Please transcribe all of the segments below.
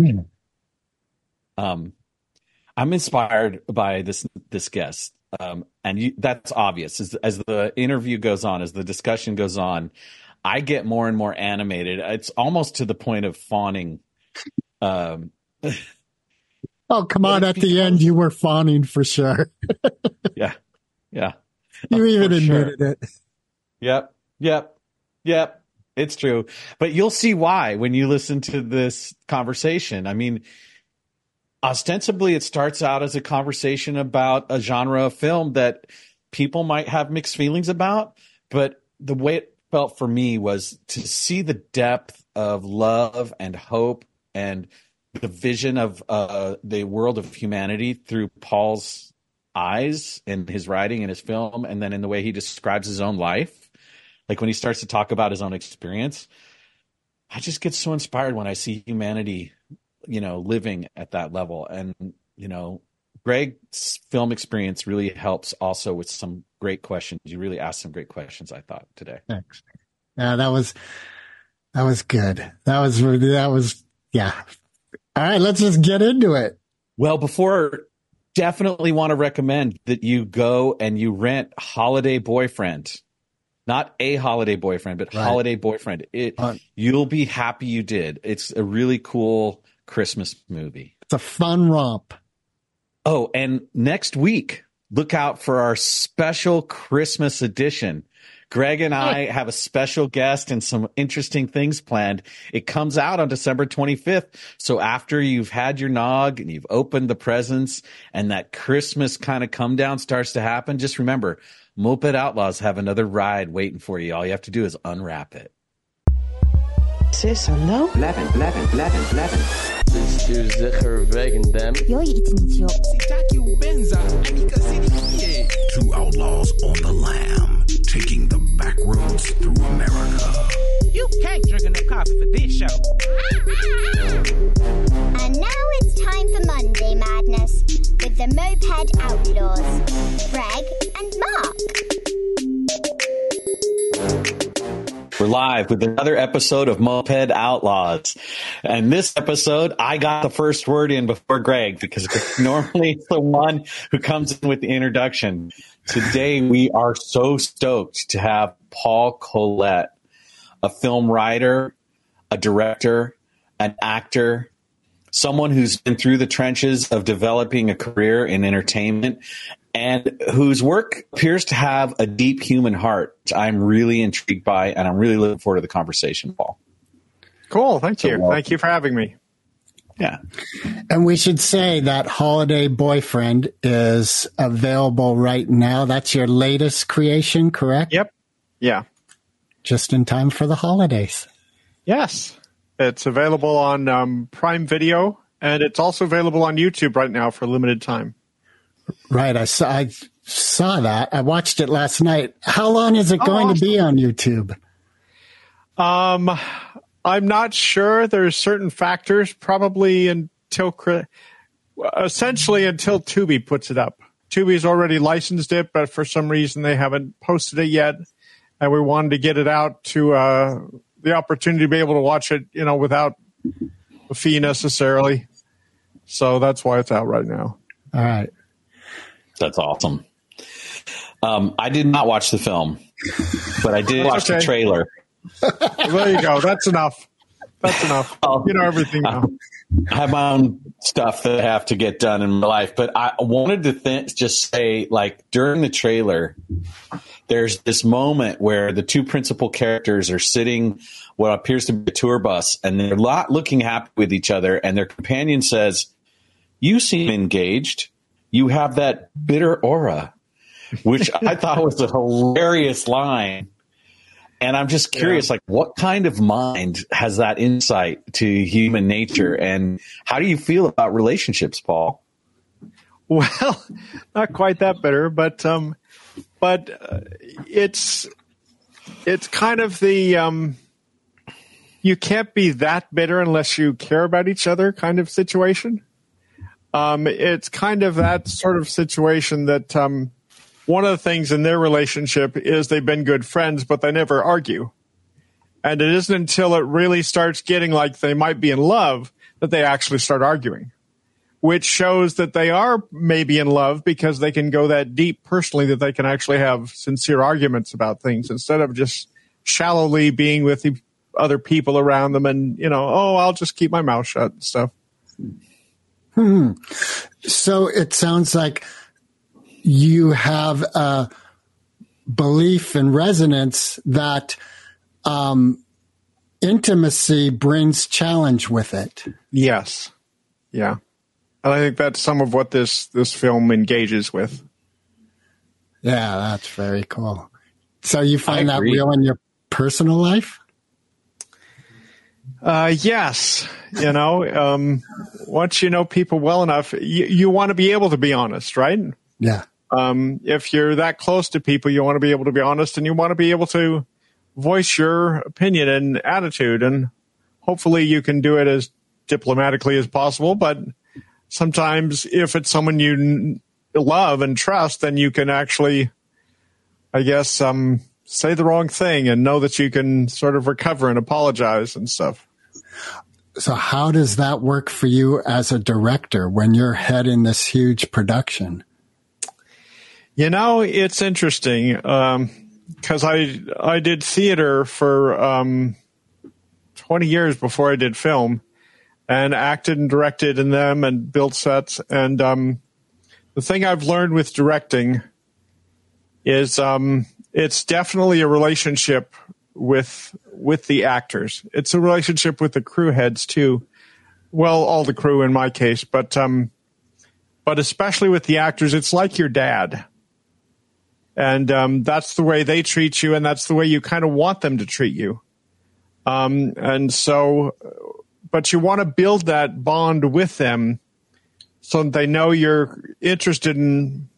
Mm. Um, I'm inspired by this this guest, um, and you, that's obvious as as the interview goes on, as the discussion goes on. I get more and more animated. It's almost to the point of fawning. Um, Oh, come on. At the end, you were fawning for sure. yeah, yeah. You even for sure. admitted it. Yep, yep, yep. It's true. But you'll see why when you listen to this conversation. I mean, ostensibly, it starts out as a conversation about a genre of film that people might have mixed feelings about. But the way it felt for me was to see the depth of love and hope and the vision of uh, the world of humanity through Paul's eyes in his writing and his film, and then in the way he describes his own life. Like when he starts to talk about his own experience, I just get so inspired when I see humanity, you know, living at that level. And, you know, Greg's film experience really helps also with some great questions. You really asked some great questions, I thought, today. Thanks. Yeah, that was that was good. That was that was yeah. All right, let's just get into it. Well, before definitely want to recommend that you go and you rent Holiday Boyfriend. Not a holiday boyfriend, but Right. holiday boyfriend. It Uh, you'll be happy you did. It's a really cool Christmas movie. It's a fun romp. Oh, and next week, look out for our special Christmas edition. Greg and I have a special guest and some interesting things planned. It comes out on December 25th. So after you've had your nog and you've opened the presents and that Christmas kind of come down starts to happen, just remember Moped Outlaws have another ride waiting for you. All you have to do is unwrap it. Sis, hallo? Blijven, blijven, blijven, blijven. Stuur zeker wegen dem. Yo, je iets niet, joh. Two outlaws on the lam, taking the back roads through America. You can't drink enough coffee for this show. And now it's time for Monday Madness with the Moped Outlaws, Greg and Mark. We're live with another episode of Moped Outlaws. And this episode, I got the first word in before Greg because normally it's the one who comes in with the introduction. Today, we are so stoked to have Paul Collett, a film writer, a director, an actor, someone who's been through the trenches of developing a career in entertainment and whose work appears to have a deep human heart, which I'm really intrigued by, and I'm really looking forward to the conversation, Paul. Cool. Thank you. welcome. Thank you for having me. Yeah. And we should say that Holiday Boyfriend is available right now. That's your latest creation, correct? Yep. Yeah. Just in time for the holidays. Yes. It's available on um, Prime Video, and it's also available on YouTube right now for a limited time. Right. I saw, I saw that. I watched it last night. How long is it Oh, going to be on YouTube? Um, I'm not sure. There's certain factors, probably until essentially until Tubi puts it up. Tubi's already licensed it, but for some reason they haven't posted it yet, and we wanted to get it out to uh, the opportunity to be able to watch it, you know, without a fee necessarily. So that's why it's out right now. All right. That's awesome. Um, I did not watch the film, but I did watch the trailer. Well, there you go. That's enough. That's enough. You know everything now. I have my own stuff that I have to get done in my life, but I wanted to th- just say, like during the trailer, there's this moment where the two principal characters are sitting what appears to be a tour bus, and they're not looking happy with each other, and their companion says, "You seem engaged. You have that bitter aura," which I thought was a hilarious line. And I'm just curious, like, what kind of mind has that insight to human nature, and how do you feel about relationships, Paul? Well, not quite that bitter, but um, but uh, it's it's kind of the um, you can't be that bitter unless you care about each other kind of situation. Um, it's kind of that sort of situation that um, one of the things in their relationship is they've been good friends, but they never argue. And it isn't until it really starts getting like they might be in love that they actually start arguing, which shows that they are maybe in love because they can go that deep personally that they can actually have sincere arguments about things instead of just shallowly being with the other people around them and, you know, oh, I'll just keep my mouth shut and stuff. So it sounds like you have a belief and resonance that um, intimacy brings challenge with it. Yes. Yeah. And I think that's some of what this, this film engages with. Yeah, that's very cool. So you find that real in your personal life? Uh, yes. You know, um, once you know people well enough, you, you want to be able to be honest, right? Yeah. Um, if you're that close to people, you want to be able to be honest and you want to be able to voice your opinion and attitude. And hopefully you can do it as diplomatically as possible. But sometimes if it's someone you n- love and trust, then you can actually, I guess, um, say the wrong thing and know that you can sort of recover and apologize and stuff. So how does that work for you as a director when you're heading this huge production? You know, it's interesting because I I did theater for um, twenty years before I did film, and acted and directed in them and built sets. And um, the thing I've learned with directing is um, it's definitely a relationship with with the actors. It's a relationship with the crew heads too. Well, all the crew in my case, but um, but especially with the actors, it's like your dad and um, that's the way they treat you, and that's the way you kind of want them to treat you. Um, and so, but you want to build that bond with them so that they know you're interested in.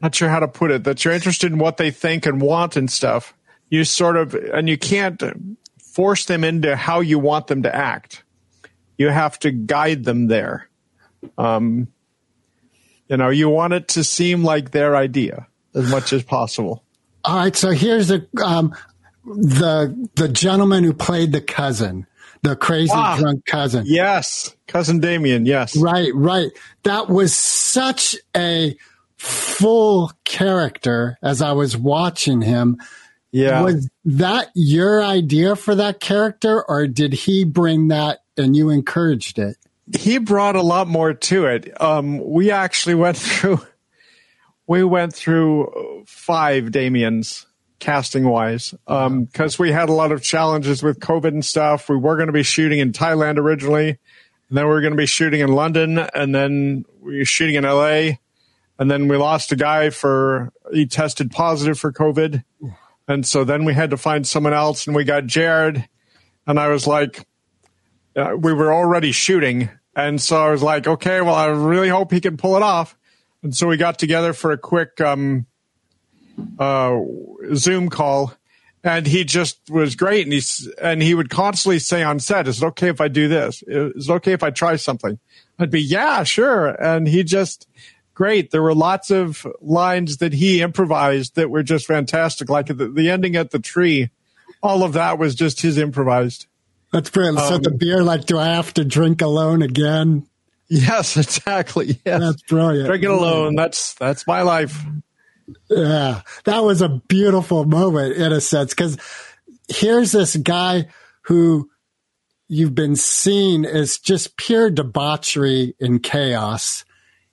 Not sure how to put it. That you're interested in what they think and want and stuff. You sort of, and you can't force them into how you want them to act. You have to guide them there. Um, you know, you want it to seem like their idea as much as possible. All right, so here's the um, the the gentleman who played the cousin, the crazy Ah. drunk cousin. Yes, cousin Damien. Yes, Right, right. That was such a full character as I was watching him. Yeah. Was that your idea for that character, or did he bring that and you encouraged it? he brought a lot more to it. Um, we actually went through, we went through five Damiens casting wise, um, cause we had a lot of challenges with COVID and stuff. We were going to be shooting in Thailand originally, and then we were going to be shooting in London, and then we were shooting in LA, and then we lost a guy for, he tested positive for COVID. And so then we had to find someone else, and we got Jared, and I was like, uh, we were already shooting. And so I was like, okay, well, I really hope he can pull it off. And so we got together for a quick um, uh, Zoom call. And he just was great. And, he's, and he would constantly say on set, is it okay if I do this? Is it okay if I try something? I'd be, yeah, sure. And he just, great. There were lots of lines that he improvised that were just fantastic. Like the, the ending at the tree, all of that was just his improvised. That's brilliant. so Um, the beer, like, do I have to drink alone again? Yes, exactly. Yes. That's brilliant. Drink it alone. That's that's my life. Yeah, that was a beautiful moment in a sense because here's this guy who you've been seeing as just pure debauchery and chaos.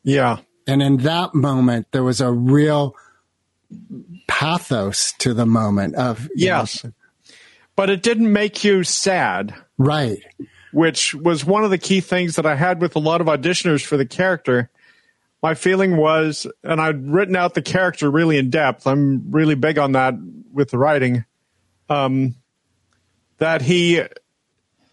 Yeah. And in that moment, there was a real pathos to the moment of, you know, Yes. But it didn't make you sad, right. which was one of the key things that I had with a lot of auditioners for the character. My feeling was, and I'd written out the character really in depth. I'm really big on that with the writing. Um, that he,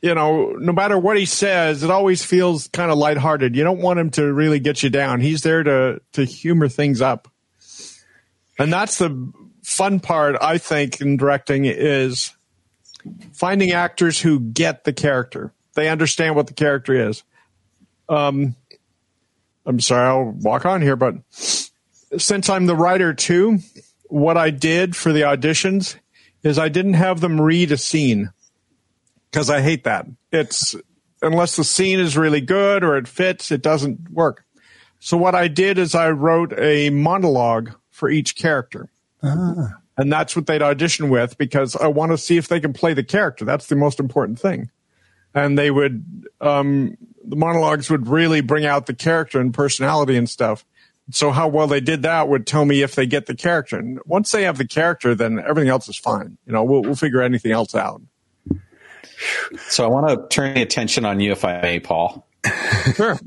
you know, no matter what he says, it always feels kind of lighthearted. You don't want him to really get you down. He's there to to humor things up. And that's the fun part, I think, in directing is finding actors who get the character. They understand what the character is. Um, I'm sorry, I'll walk on here, but since I'm the writer too, what I did for the auditions is I didn't have them read a scene because I hate that. It's unless the scene is really good or it fits, it doesn't work. So what I did is I wrote a monologue for each character. And that's what they'd audition with because I want to see if they can play the character. That's the most important thing. And they would, um, the monologues would really bring out the character and personality and stuff. So how well they did that would tell me if they get the character. And once they have the character, then everything else is fine. You know, we'll, we'll figure anything else out. So I want to turn the attention on you, if I may, Paul. Sure.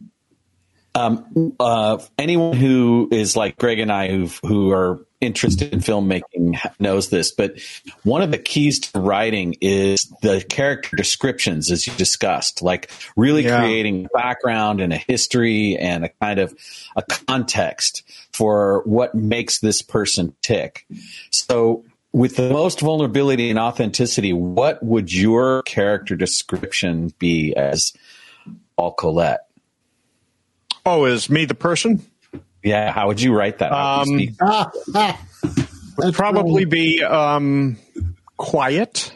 Um, uh, anyone who is like Greg and I, who who are interested in filmmaking, knows this. But one of the keys to writing is the character descriptions, as you discussed, like really Yeah. creating a background and a history and a kind of a context for what makes this person tick. So. With the most vulnerability and authenticity, what would your character description be as Paul Collett? Oh, is me the person? Yeah, how would you write that? How would you Um, speak? Would probably right. be um, quiet.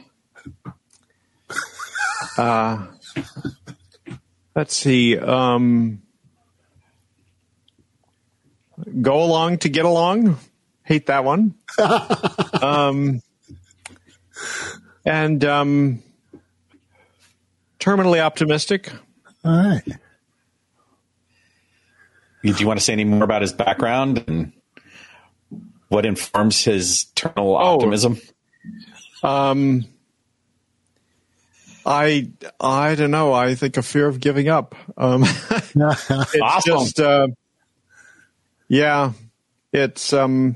Uh, let's see. Um, go along to get along. Hate that one. um, and um, terminally optimistic. All right. Do you want to say any more about his background and what informs his eternal Oh. optimism? Um, I I don't know. I think a fear of giving up. Um, it's Awesome. just uh, yeah, it's um,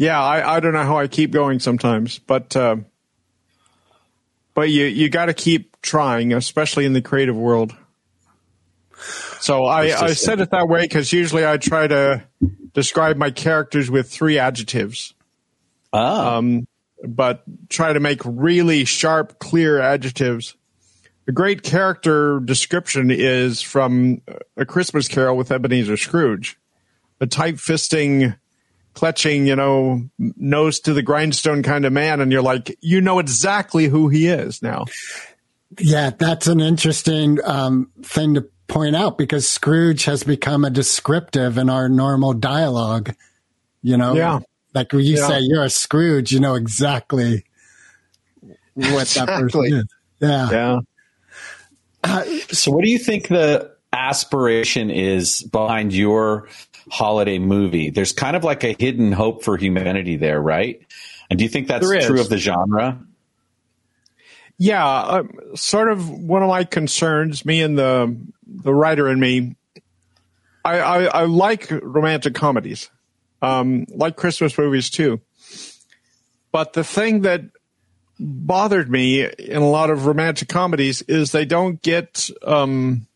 yeah. I I don't know how I keep going sometimes, but uh, but you you got to keep trying, especially in the creative world. So I, I said it that way because usually I try to describe my characters with three adjectives Ah, um, but try to make really sharp, clear adjectives. A great character description is from A Christmas Carol with Ebenezer Scrooge. A tight fisting, clutching, you know, nose to the grindstone kind of man. And you're like, you know exactly who he is now. Yeah, that's an interesting um, thing to point out because Scrooge has become a descriptive in our normal dialogue. You know, Yeah. like when you Yeah. say you're a Scrooge, you know exactly what that person is. Yeah. Yeah. so what do you think the aspiration is behind your holiday movie? There's kind of like a hidden hope for humanity there, right? And do you think that's true of the genre? Yeah, uh, sort of one of my concerns, me and the the writer and me, I, I, I like romantic comedies, um, like Christmas movies too. But the thing that bothered me in a lot of romantic comedies is they don't get um,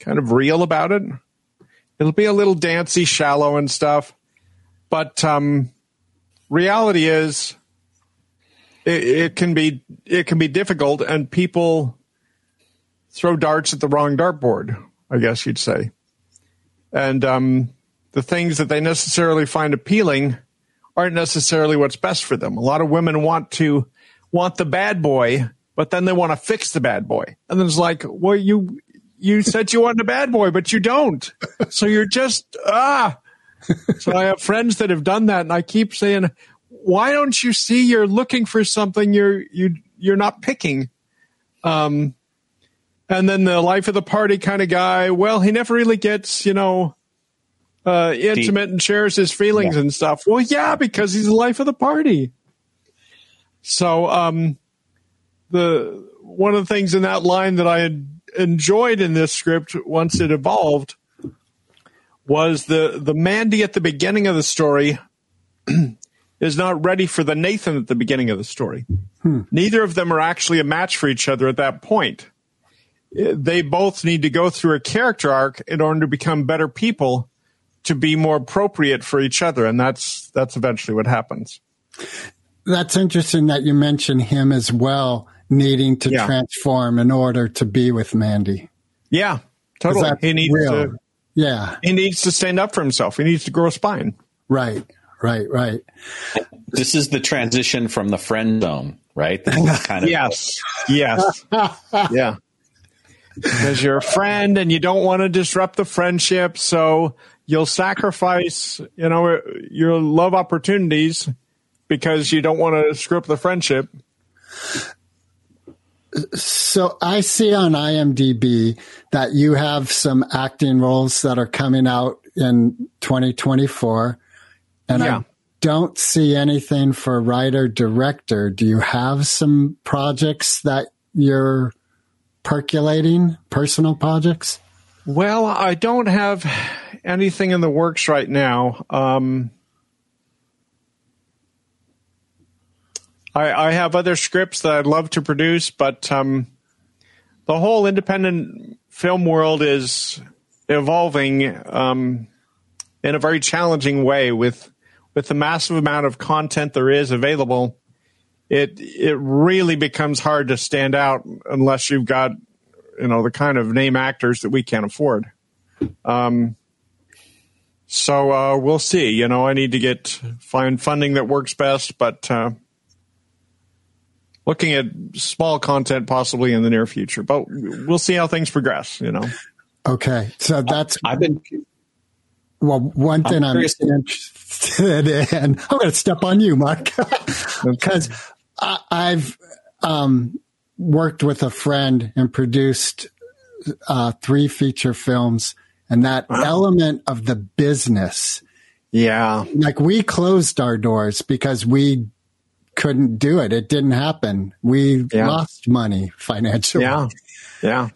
kind of real about it. It'll be a little dancey, shallow, and stuff, but um, reality is it, it can be it can be difficult, and people throw darts at the wrong dartboard. I guess you'd say, and um, the things that they necessarily find appealing aren't necessarily what's best for them. A lot of women want to want the bad boy, but then they want to fix the bad boy, and then it's like, well, you you said you wanted a bad boy, but you don't, so you're just ah. so I have friends that have done that, and I keep saying, "Why don't you see you're looking for something you're you you're not picking?" Um, and then the life of the party kind of guy. Well, he never really gets you know uh, intimate and shares his feelings and stuff. Well, yeah, because he's the life of the party. So, um, the one of the things in that line that I had enjoyed in this script once it evolved was the the Mandy at the beginning of the story is not ready for the Nathan at the beginning of the story. Hmm. Neither of them are actually a match for each other at that point. They both need to go through a character arc in order to become better people to be more appropriate for each other, and that's that's eventually what happens. That's interesting that you mention him as well, needing to Yeah. transform in order to be with Mandy. Yeah, totally. He needs real. to Yeah, he needs to stand up for himself. He needs to grow a spine. right, right, right. This is the transition from the friend zone, right? Kind of Yes. Yes. yeah. Because you're a friend and you don't want to disrupt the friendship, so you'll sacrifice, you know, your love opportunities because you don't want to screw up the friendship. So I see on IMDb that you have some acting roles that are coming out in 2024, and Yeah. I don't see anything for writer director. Do you have some projects that you're percolating, personal projects? Well, I don't have anything in the works right now. Um, I, I have other scripts that I'd love to produce, but um, the whole independent film world is evolving um, in a very challenging way with with the massive amount of content there is available. It it really becomes hard to stand out unless you've got you know the kind of name actors that we can't afford. Um, so uh, we'll see. You know, I need to get find funding that works best, but uh, looking at small content possibly in the near future. But we'll see how things progress. You know. Okay, so that's I've been well. One thing I'm, curious- interested in. I'm going to step on you, Mark, because I've um, worked with a friend and produced uh, three feature films, and that element of the business, Yeah. like we closed our doors because we couldn't do it. It didn't happen. We Yeah. lost money financially Yeah. Yeah.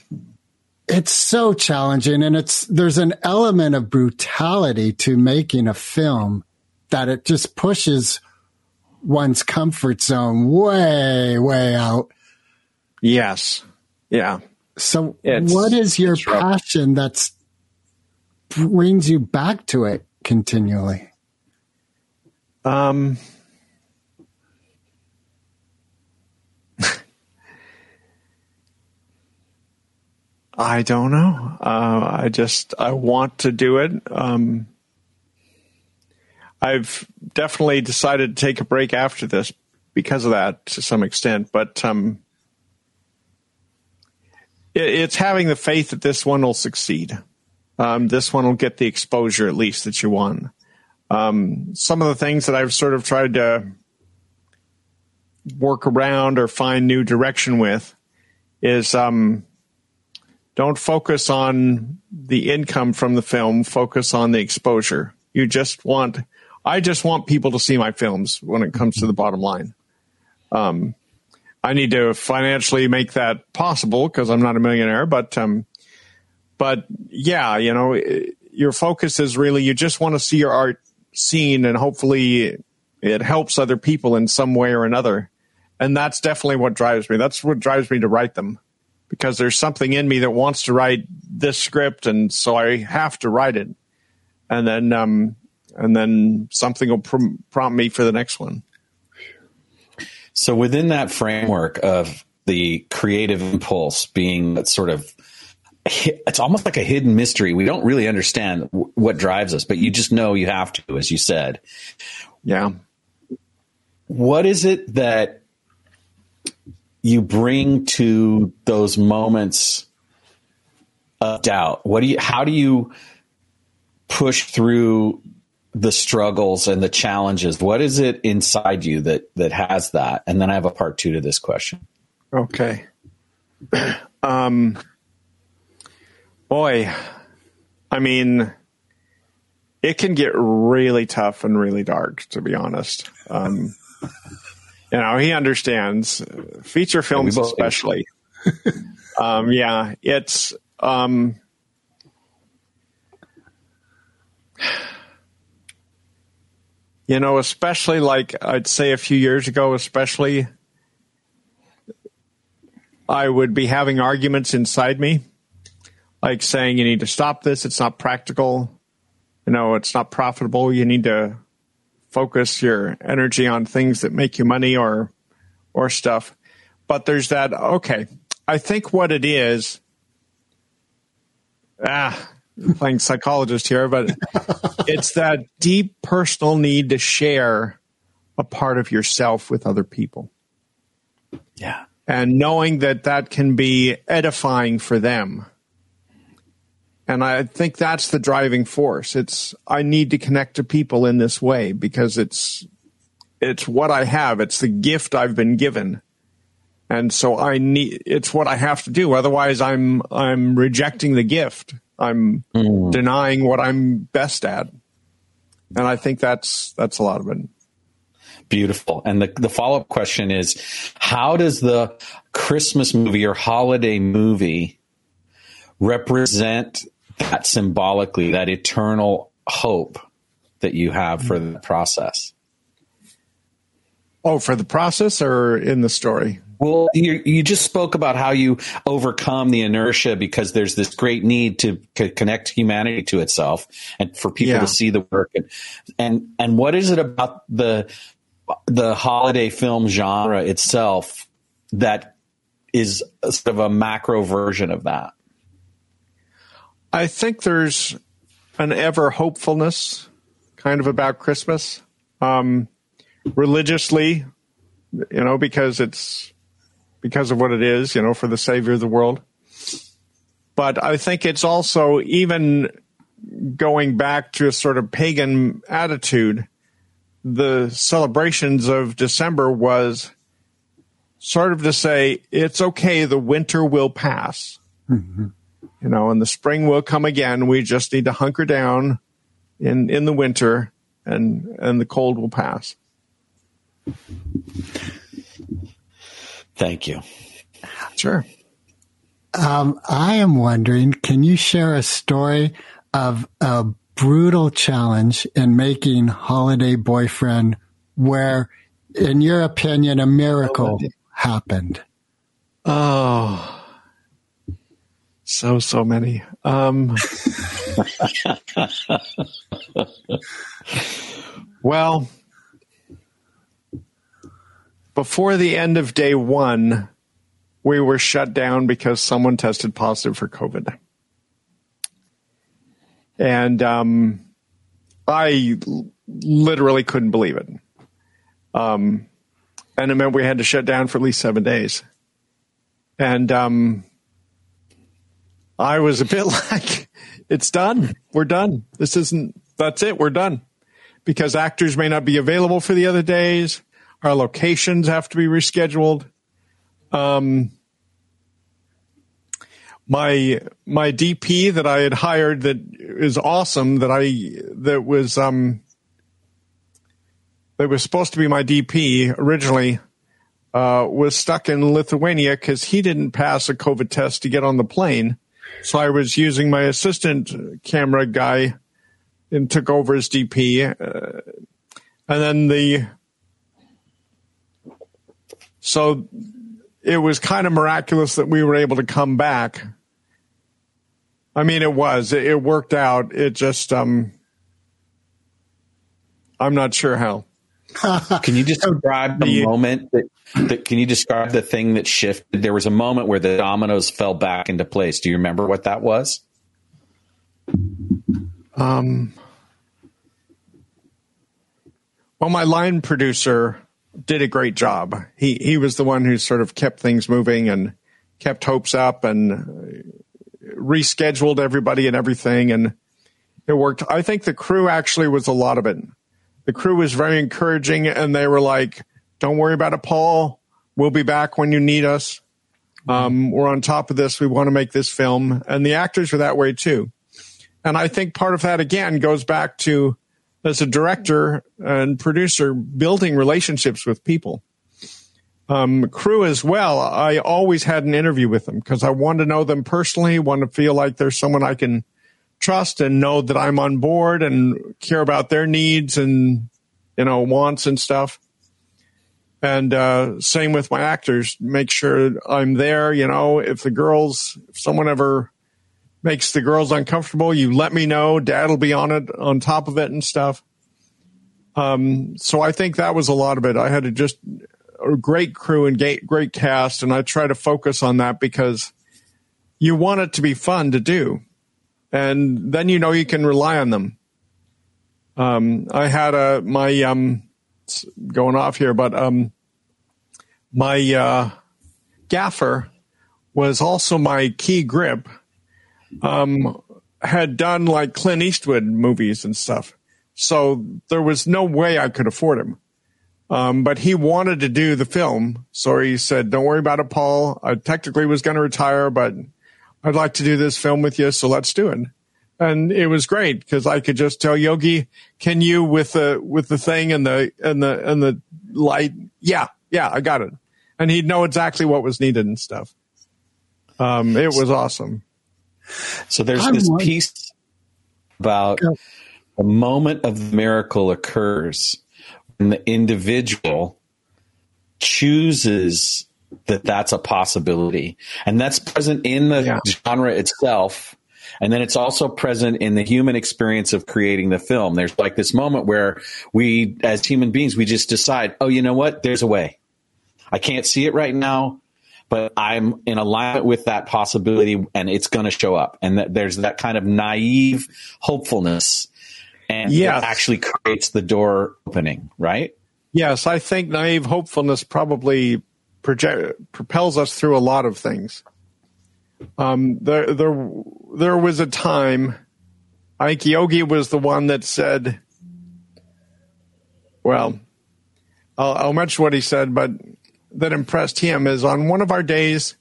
it's so challenging and it's there's an element of brutality to making a film that it just pushes one's comfort zone way way out Yes. Yeah. so It's- what is your passion that's brings you back to it continually Um, I don't know. Uh, I just I want to do it. Um, I've definitely decided to take a break after this because of that to some extent, but um, it, it's having the faith that this one will succeed. Um, this one will get the exposure at least that you want um, some of the things that I've sort of tried to work around or find new direction with is um, don't focus on the income from the film, focus on the exposure. You just want, I just want people to see my films when it comes to the bottom line. Um, I need to financially make that possible because I'm not a millionaire, but um, but yeah, you know, your focus is really you just want to see your art seen and hopefully it helps other people in some way or another. And that's definitely what drives me. That's what drives me to write them because there's something in me that wants to write this script. And so I have to write it. And then, um, and then something will pr- prompt me for the next one. So within that framework of the creative impulse being that sort of it's almost like a hidden mystery. We don't really understand w- what drives us, but you just know you have to, as you said. Yeah. What is it that you bring to those moments of doubt? What do you, how do you push through the struggles and the challenges? What is it inside you that, that has that? And then I have a part two to this question. Okay. um, boy, I mean, it can get really tough and really dark, to be honest. Um, you know, he understands feature films, especially. um, yeah, it's. Um, you know, especially like I'd say a few years ago, especially I would be having arguments inside me, like saying, you need to stop this. It's not practical. You know, it's not profitable. You need to focus your energy on things that make you money or, or stuff. But there's that, okay, I think what it is, ah, playing psychologist here, but it's that deep personal need to share a part of yourself with other people. Yeah. And knowing that that can be edifying for them. And I think that's the driving force. It's, I need to connect to people in this way because it's, it's what I have. It's the gift I've been given. And so I need, it's what I have to do. Otherwise I'm, I'm rejecting the gift. I'm mm. denying what I'm best at. And I think that's, that's a lot of it. Beautiful. And the, the follow up question is how does the Christmas movie or holiday movie represent that symbolically, that eternal hope that you have for the process? Oh, for the process or in the story? Well, you, you just spoke about how you overcome the inertia because there's this great need to, to connect humanity to itself and for people Yeah. to see the work. And, and, and what is it about the, the holiday film genre itself that is sort of a macro version of that? I think there's an ever hopefulness kind of about Christmas. Um, religiously, you know, because it's because of what it is, you know, for the savior of the world. But I think it's also even going back to a sort of pagan attitude. The celebrations of December was sort of to say, it's okay, the winter will pass you know, and the spring will come again. We just need to hunker down in in the winter, and and the cold will pass. Thank you. Sure. Um, I am wondering, can you share a story of a brutal challenge in making Holiday Boyfriend where, in your opinion, a miracle happened? Oh, so so many. Um, well, before the end of day one, we were shut down because someone tested positive for COVID. And um, I literally couldn't believe it. Um, and it meant we had to shut down for at least seven days. And um, I was a bit like, it's done. We're done. This isn't, that's it. We're done. Because actors may not be available for the other days. Our locations have to be rescheduled. Um, my my DP that I had hired that is awesome that I that was um that was supposed to be my DP originally uh, was stuck in Lithuania because he didn't pass a COVID test to get on the plane. So I was using my assistant camera guy and took over as DP. Uh, and then the so it was kind of miraculous that we were able to come back. I mean, it was. It, it worked out. It just, um, I'm not sure how. Can you describe the moment that, that? Can you describe the thing that shifted? There was a moment where the dominoes fell back into place. Do you remember what that was? Um, well, my line producer did a great job. He he was the one who sort of kept things moving and kept hopes up and rescheduled everybody and everything, and it worked. I think the crew actually was a lot of it. The crew was very encouraging, and they were like, "Don't worry about it, Paul. We'll be back when you need us. Um, we're on top of this. We want to make this film." And the actors were that way too. And I think part of that again goes back to as a director and producer building relationships with people. Um, crew as well. I always had an interview with them because I want to know them personally, want to feel like there's someone I can trust and know that I'm on board and care about their needs and, you know, wants and stuff. And uh, same with my actors, make sure I'm there. You know, if the girls, if someone ever makes the girls uncomfortable, you let me know. Dad will be on it, on top of it and stuff. Um, so I think that was a lot of it. I had to just a great crew and great cast, and I try to focus on that because you want it to be fun to do. And then you know you can rely on them. Um, I had a my um, going off here, but um, my uh, gaffer was also my key grip. Um, had done like Clint Eastwood movies and stuff, so there was no way I could afford him. Um, but he wanted to do the film, so he said, "Don't worry about it, Paul. I technically was going to retire, but I'd like to do this film with you, so let's do it." And it was great because I could just tell Yogi, "Can you with the with the thing and the and the and the light? Yeah, yeah, I got it." And he'd know exactly what was needed and stuff. Um, it was awesome. So there's I'm this one- piece about Go. the moment of the miracle occurs when the individual chooses that that's a possibility. And that's present in the Yeah. genre itself. And then it's also present in the human experience of creating the film. There's like this moment where we, as human beings, we just decide, oh, you know what? There's a way. I can't see it right now, but I'm in alignment with that possibility and it's going to show up. And that there's that kind of naive hopefulness and yeah, actually creates the door opening, right? Yes, I think naive hopefulness probably project, propels us through a lot of things. Um, there, there, there was a time. I think Yogi was the one that said, "Well, I'll, I'll mention what he said, but that impressed him is on one of our days.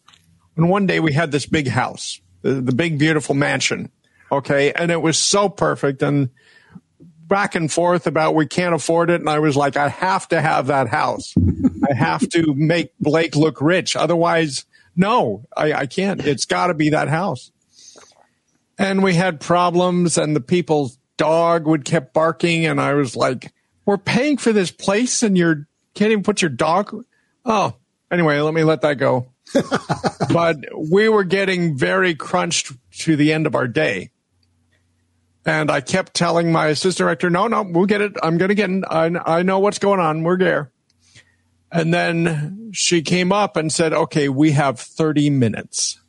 And one day we had this big house, the, the big beautiful mansion, okay, and it was so perfect and." Back and forth about we can't afford it. And I was like, I have to have that house. I have to make Blake look rich. Otherwise, no, I, I can't. It's got to be that house. And we had problems, and the people's dog would kept barking. And I was like, we're paying for this place, and you can't even put your dog. Oh, anyway, let me let that go. but we were getting very crunched to the end of our day. And I kept telling my assistant director, no, no, we'll get it. I'm going to get it. I, I know what's going on. We're there. And then she came up and said, okay, we have 30 minutes.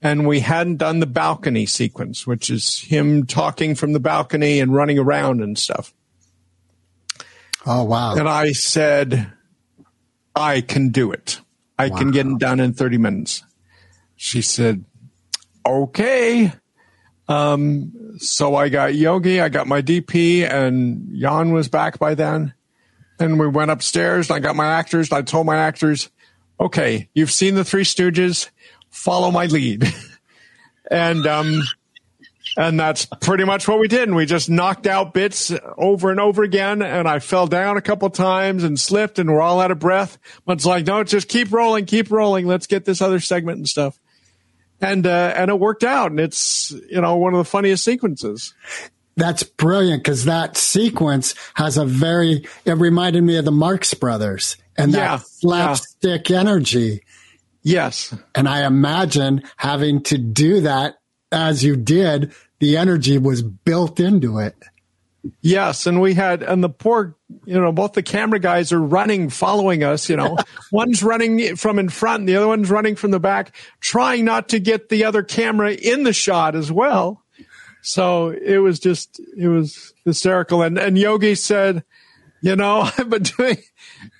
And we hadn't done the balcony sequence, which is him talking from the balcony and running around and stuff. Oh wow! And I said, I can do it. I can get it done in 30 minutes. She said, okay. Um, so I got Yogi, I got my DP, and Jan was back by then. And we went upstairs, and I got my actors, and I told my actors, okay, you've seen the Three Stooges, follow my lead. and, um, and that's pretty much what we did. And we just knocked out bits over and over again. And I fell down a couple times and slipped, and we're all out of breath. But it's like, no, just keep rolling, keep rolling. Let's get this other segment and stuff. And uh, and it worked out, and it's you know one of the funniest sequences. That's brilliant because that sequence has a very. It reminded me of the Marx Brothers and that Yeah, slapstick energy. Yes, And I imagine having to do that as you did, the energy was built into it. Yes, and we had, and the poor, you know, both the camera guys are running, following us. You know, one's running from in front, and the other one's running from the back, trying not to get the other camera in the shot as well. So it was just, it was hysterical. And and Yogi said, you know, I've been doing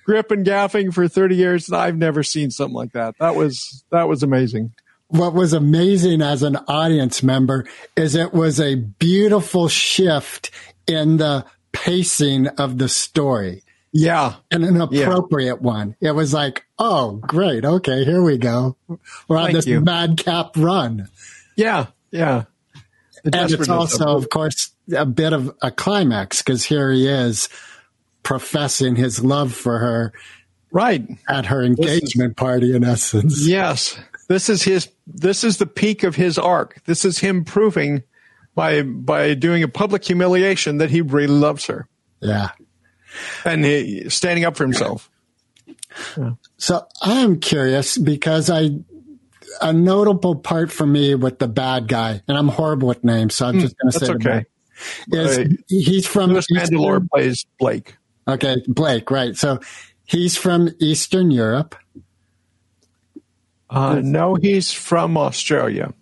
grip and gaffing for thirty years, and I've never seen something like that. That was that was amazing. What was amazing as an audience member is it was a beautiful shift in the pacing of the story. Yeah, and an appropriate one. It was like, oh, great. Okay, here we go. We're on Thank this you. madcap run. yeah, yeah. The And it's also, of- of course, a bit of a climax because here he is professing his love for her right. at her engagement party, in essence. Yes. This is his this is the peak of his arc. This is him proving by by doing a public humiliation that he really loves her Yeah. and he, standing up for himself. So I'm curious because I, a notable part for me with the bad guy, and I'm horrible with names, so I'm just going to Hmm, say the okay. is Right. he's from Louis Mandylor plays Blake. Okay, Blake, right. So he's from Eastern Europe. Uh, no, he's from Australia.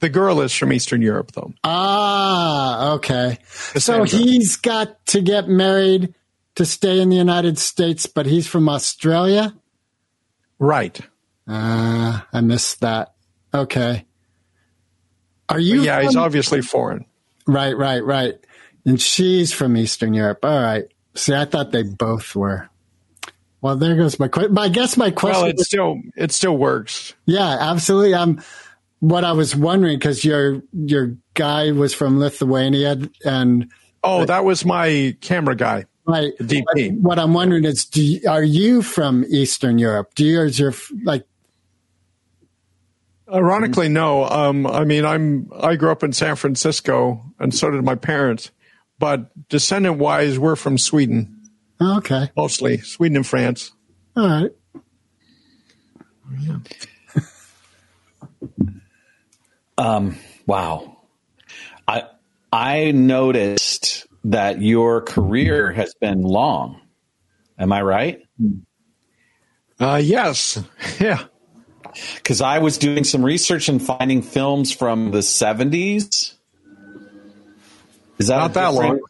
The girl is from Eastern Europe, though. Ah, okay. So he's got to get married to stay in the United States, but he's from Australia. Right. Ah, I missed that. Okay. Are you? yeah, he's obviously foreign. right, right, right. And she's from Eastern Europe. All right. See, I thought they both were. Well, there goes my question. I guess my question. Well, it still it still works. Yeah, absolutely. Um, what I was wondering because your your guy was from Lithuania, and Oh, that was my camera guy. right. The DP. What I'm wondering is, do you, are you from Eastern Europe? Do you, is your like? Ironically, no. Um, I mean, I'm I grew up in San Francisco, and so did my parents. But descendant wise, we're from Sweden oh, Okay, mostly, Sweden and France. all right. Wow. I I noticed that your career has been long. Am I right? Uh, yes, yeah. Because I was doing some research and finding films from the 70s. Is that Not that long.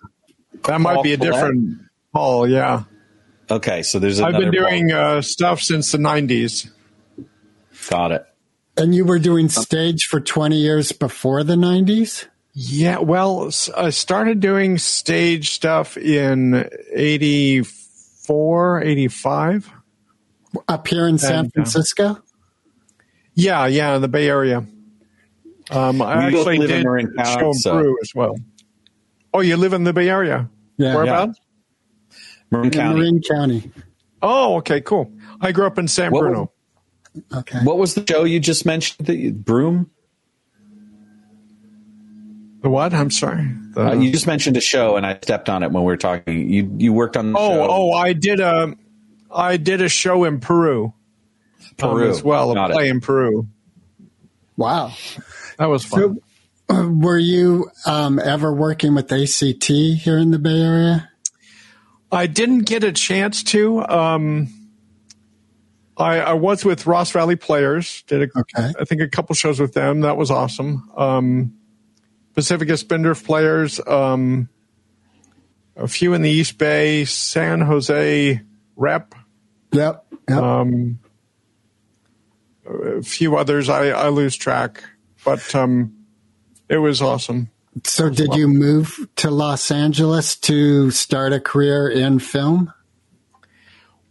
That might be a different Paul. Yeah, Okay, so there's I've been doing uh, stuff since the '90s. Got it. And you were doing stage for 20 years before the 90s. Yeah, well, I started doing stage stuff in 84, 85. Up here in San And, uh, Francisco. Yeah, yeah, in the Bay Area. Um, I We both actually live in did Marin a County, show in so- Peru as well. Oh, you live in the Bay Area? Yeah, Whereabouts? Marin in County. Marin County. Oh, okay, cool. I grew up in San What was- Bruno. Okay. What was the show you just mentioned? The Broom? The what? I'm sorry. The- Uh, you just mentioned a show, and I stepped on it when we were talking. You you worked on the oh, show. oh, I did a, I did a show in Peru, um, Peru. as well, Got a it. in Peru. Wow. That was fun. Were you um, ever working with ACT here in the Bay Area? I didn't get a chance to. Um, I, I was with Ross Valley Players. Did a, Okay. I think a couple shows with them. That was awesome. Um, Pacifica Spindrift Players. Um, a few in the East Bay, San Jose Rep. Yep. yep. Um, a few others. I, I lose track, but um, it was awesome. so, did you move to Los Angeles to start a career in film?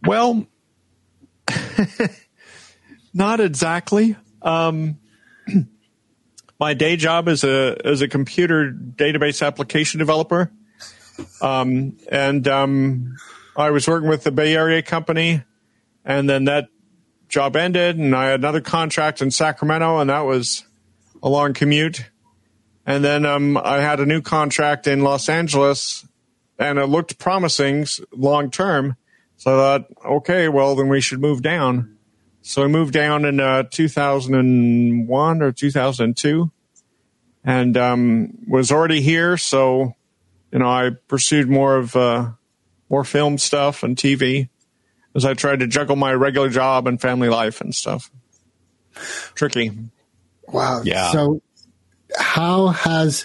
Well, not exactly. Um, my day job is a is a computer database application developer, um, and um, I was working with the Bay Area company, and then that job ended, and I had another contract in Sacramento, and that was a long commute. And then um, I had a new contract in Los Angeles, and it looked promising long term. So I thought, okay, well, then we should move down. So I moved down in uh, 2001 or 2002 and um, was already here. So, you know, I pursued more of uh, more film stuff and TV as I tried to juggle my regular job and family life and stuff. Tricky. Wow. Yeah. So, how has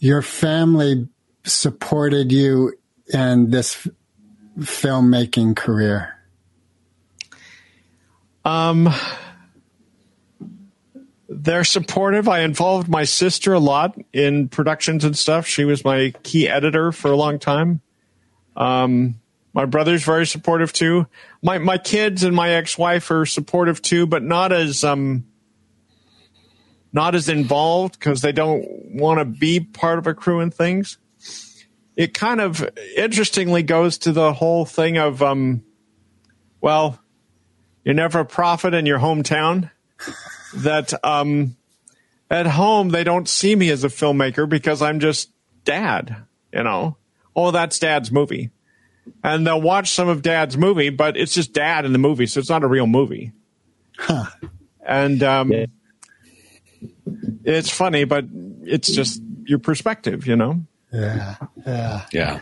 your family supported you in this f- filmmaking career? Um, they're supportive. I involved my sister a lot in productions and stuff. She was my key editor for a long time. Um, my brother's very supportive too. My my kids and my ex wife are supportive too, but not as um not as involved because they don't want to be part of a crew and things. It kind of interestingly goes to the whole thing of um well, you're never a prophet in your hometown. That um, at home they don't see me as a filmmaker because I'm just dad. You know, oh that's dad's movie, and they'll watch some of dad's movie, but it's just dad in the movie, so it's not a real movie. And um, it's funny, but it's just your perspective, you know. Yeah. Yeah. Yeah.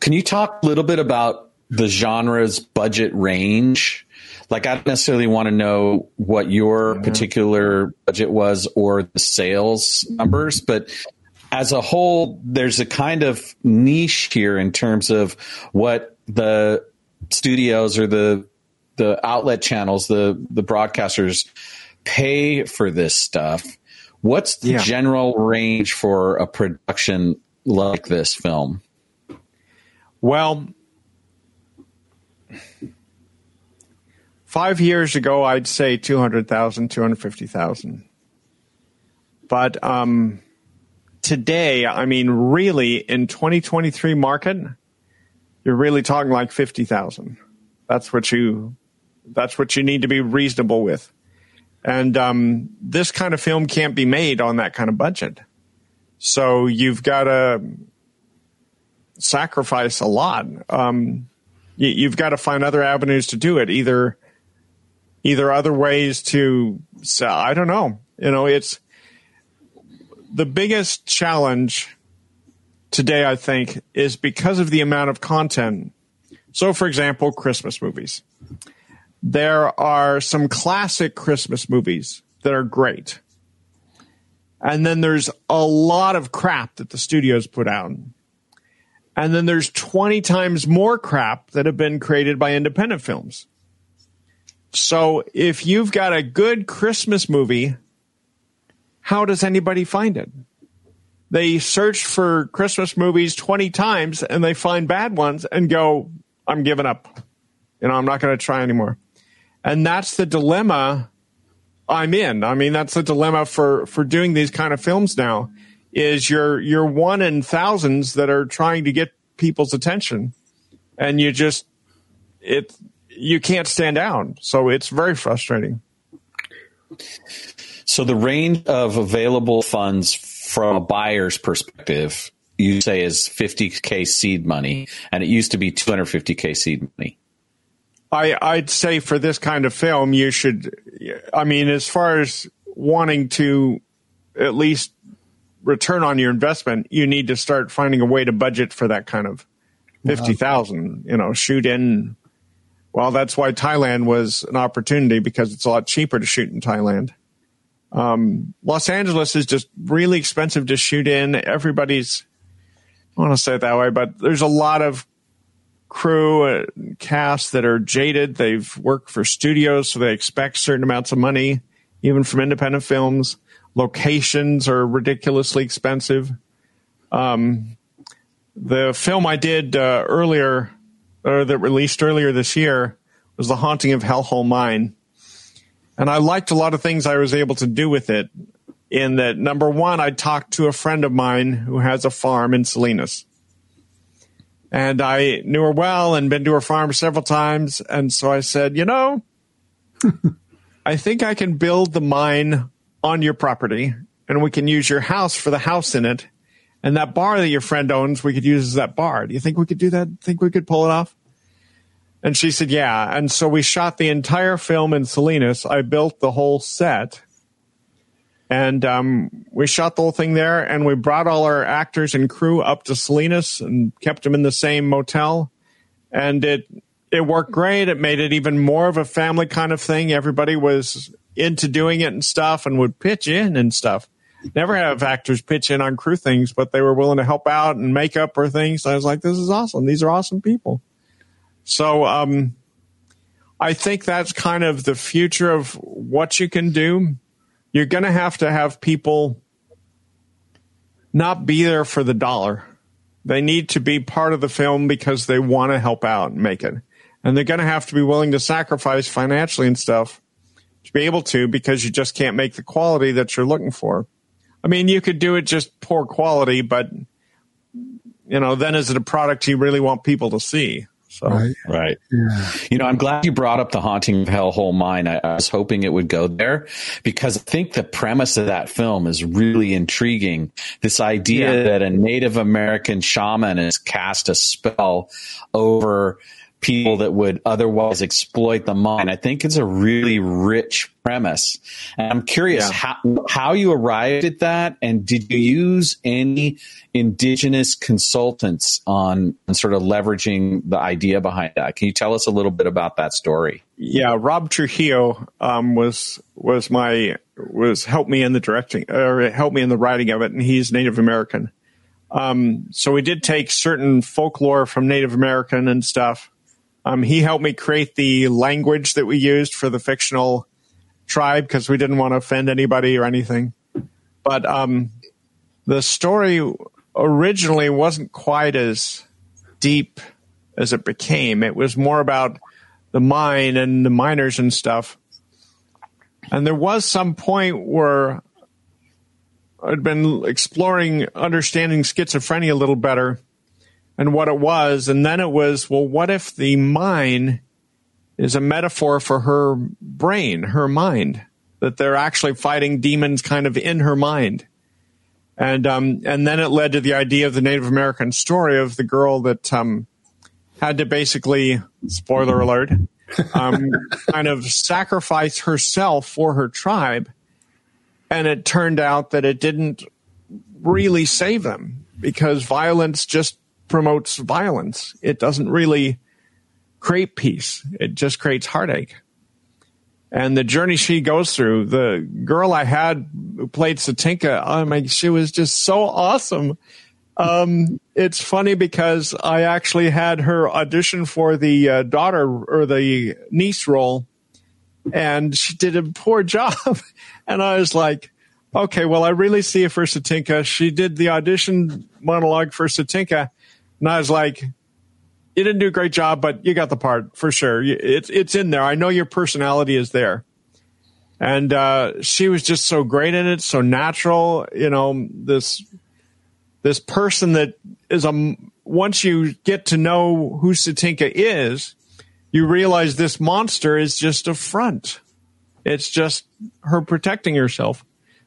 Can you talk a little bit about the genre's budget range? Like, I don't necessarily want to know what your particular budget was or the sales numbers, but as a whole, there's a kind of niche here in terms of what the studios or the the outlet channels, the the broadcasters pay for this stuff. What's the Yeah. general range for a production like this film? Well, five years ago, I'd say 200,000, 250,000. But um, today, I mean, really, in 2023 market, you're really talking like 50,000. That's what you, that's what you need to be reasonable with. And um, this kind of film can't be made on that kind of budget. So you've got to sacrifice a lot. Um, you, you've got to find other avenues to do it. Either, either other ways to sell. I don't know. You know, it's the biggest challenge today. I think is because of the amount of content. So, for example, Christmas movies. There are some classic Christmas movies that are great. And then there's a lot of crap that the studios put out. And then there's 20 times more crap that have been created by independent films. So if you've got a good Christmas movie, how does anybody find it? They search for Christmas movies 20 times and they find bad ones and go, I'm giving up. You know, I'm not going to try anymore. And that's the dilemma I'm in. I mean, that's the dilemma for for doing these kind of films now. Is you're you're one in thousands that are trying to get people's attention, and you just it you can't stand out. So it's very frustrating. So the range of available funds from a buyer's perspective, you say is 50k seed money, and it used to be 250k seed money. I I'd say for this kind of film, you should. I mean, as far as wanting to at least return on your investment, you need to start finding a way to budget for that kind of fifty thousand. You know, shoot in. Well, that's why Thailand was an opportunity because it's a lot cheaper to shoot in Thailand. Um, Los Angeles is just really expensive to shoot in. Everybody's, I want to say it that way, but there's a lot of crew uh, cast that are jaded. They've worked for studios, so they expect certain amounts of money, even from independent films. Locations are ridiculously expensive. Um, the film I did uh, earlier, or that released earlier this year, was The Haunting of Hellhole Mine. And I liked a lot of things I was able to do with it. In that, number one, I talked to a friend of mine who has a farm in Salinas and I knew her well and been to her farm several times. And so I said, you know, I think I can build the mine on your property and we can use your house for the house in it. And that bar that your friend owns, we could use as that bar. Do you think we could do that? Think we could pull it off? And she said, yeah. And so we shot the entire film in Salinas. I built the whole set and um, we shot the whole thing there and we brought all our actors and crew up to salinas and kept them in the same motel. And it it worked great. It made it even more of a family kind of thing. Everybody was into doing it and stuff and would pitch in and stuff. Never have actors pitch in on crew things but they were willing to help out and make up or things. I was like this is awesome. These are awesome people. So um i think that's kind of the future of what you can do you're going to have to have people not be there for the dollar. They need to be part of the film because they want to help out and make it. And they're going to have to be willing to sacrifice financially and stuff to be able to because you just can't make the quality that you're looking for. I mean, you could do it just poor quality, but you know, then is it a product you really want people to see? So Right. Right. You know, I'm glad you brought up the haunting of Hellhole Mine. I, I was hoping it would go there because I think the premise of that film is really intriguing. This idea Yeah. that a Native American shaman has cast a spell over people that would otherwise exploit the mine. I think it's a really rich premise. And I'm curious Yeah. how, how you arrived at that and did you use any indigenous consultants on, on sort of leveraging the idea behind that? Can you tell us a little bit about that story? yeah, Rob Trujillo um, was was my was helped me in the directing or helped me in the writing of it, and he's Native American. Um, so we did take certain folklore from Native American and stuff. Um, he helped me create the language that we used for the fictional tribe because we didn't want to offend anybody or anything. But um, the story originally wasn't quite as deep as it became. It was more about the mine and the miners and stuff. And there was some point where I'd been exploring understanding schizophrenia a little better and what it was. And then it was, well, what if the mine is a metaphor for her brain, her mind, that they're actually fighting demons kind of in her mind. And um, and then it led to the idea of the Native American story of the girl that um, had to basically, spoiler alert, um, kind of sacrifice herself for her tribe. And it turned out that it didn't really save them because violence just promotes violence. It doesn't really create peace. It just creates heartache. And the journey she goes through, the girl I had who played Satinka, oh my, she was just so awesome. Um, it's funny because I actually had her audition for the uh, daughter or the niece role, and she did a poor job. and I was like, okay, well, I really see it for Satinka. She did the audition monologue for Satinka, and I was like, you didn't do a great job, but you got the part for sure. It's it's in there. I know your personality is there, and uh, she was just so great in it, so natural. You know this this person that is a once you get to know who Satinka is, you realize this monster is just a front. It's just her protecting herself.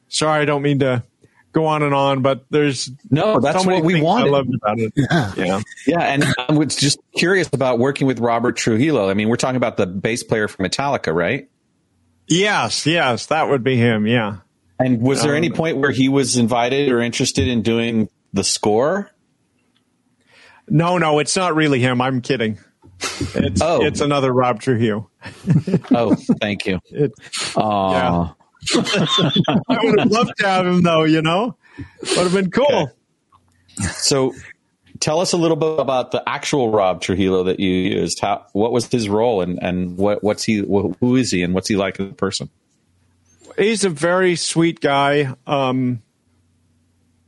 Sorry, I don't mean to go on and on, but there's no. That's so what we wanted. I loved about it. Yeah. Yeah, Yeah, and I was just curious about working with Robert Trujillo. I mean, we're talking about the bass player for Metallica, right? yes, yes, that would be him. Yeah. And was there Um, any point where he was invited or interested in doing the score? No, no, it's not really him. I'm kidding. It's Oh. it's another Rob Trujillo. Oh, thank you. It, Aw. I would have loved to have him though. You know, would have been cool. So, tell us a little bit about the actual Rob Trujillo that you used. How what was his role, and and what what's he who is he, and what's he like as a person? He's a very sweet guy. Um,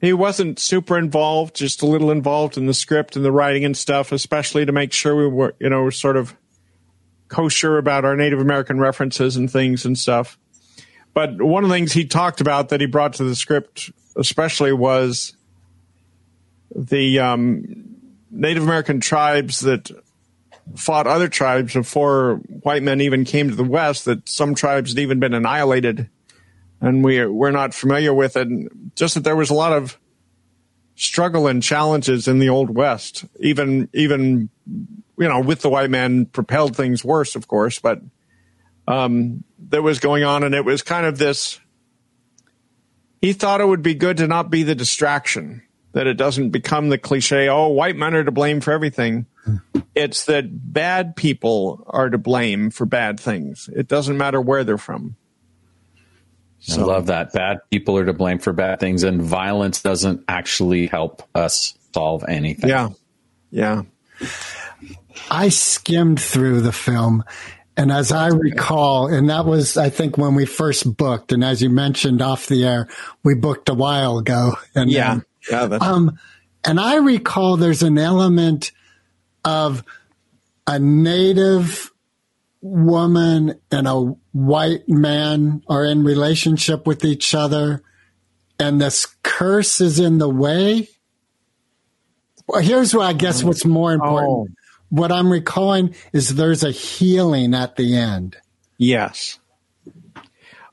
he wasn't super involved, just a little involved in the script and the writing and stuff, especially to make sure we were, you know, sort of kosher about our Native American references and things and stuff. But one of the things he talked about that he brought to the script, especially, was the um, Native American tribes that fought other tribes before white men even came to the West. That some tribes had even been annihilated, and we we're not familiar with it. And just that there was a lot of struggle and challenges in the Old West, even even you know with the white man propelled things worse, of course, but um, that was going on, and it was kind of this. He thought it would be good to not be the distraction, that it doesn't become the cliche, oh, white men are to blame for everything. It's that bad people are to blame for bad things. It doesn't matter where they're from. I love that. Bad people are to blame for bad things, and violence doesn't actually help us solve anything. Yeah. Yeah. I skimmed through the film, and as I recall, and that was, I think, when we first booked, and as you mentioned off the air, we booked a while ago. And Yeah. then, Yeah. That's, um, and I recall there's an element of a native woman and a white man are in relationship with each other, and this curse is in the way. Well, here's what I guess what's more important. What I'm recalling is there's a healing at the end. Yes.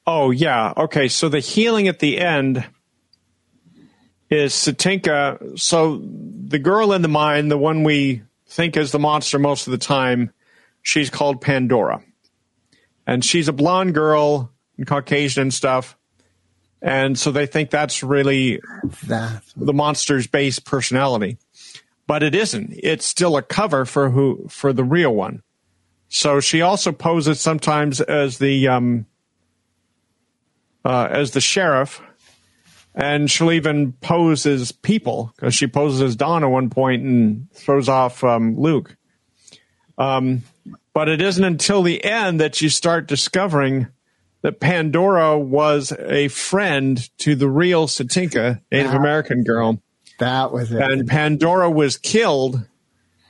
Oh, yeah. Okay. So the healing at the end is Satinka. So the girl in the mine, the one we think is the monster most of the time, she's called Pandora. And she's a blonde girl and Caucasian and stuff. And so they think that's really That the monster's base personality. But it isn't. It's still a cover for who for the real one. So she also poses sometimes as the um, uh, as the sheriff, and she'll even pose as people because she poses as Dawn at one point and throws off um, Luke. Um, but it isn't until the end that you start discovering that Pandora was a friend to the real Satinka, Native American girl. That was it. And Pandora was killed,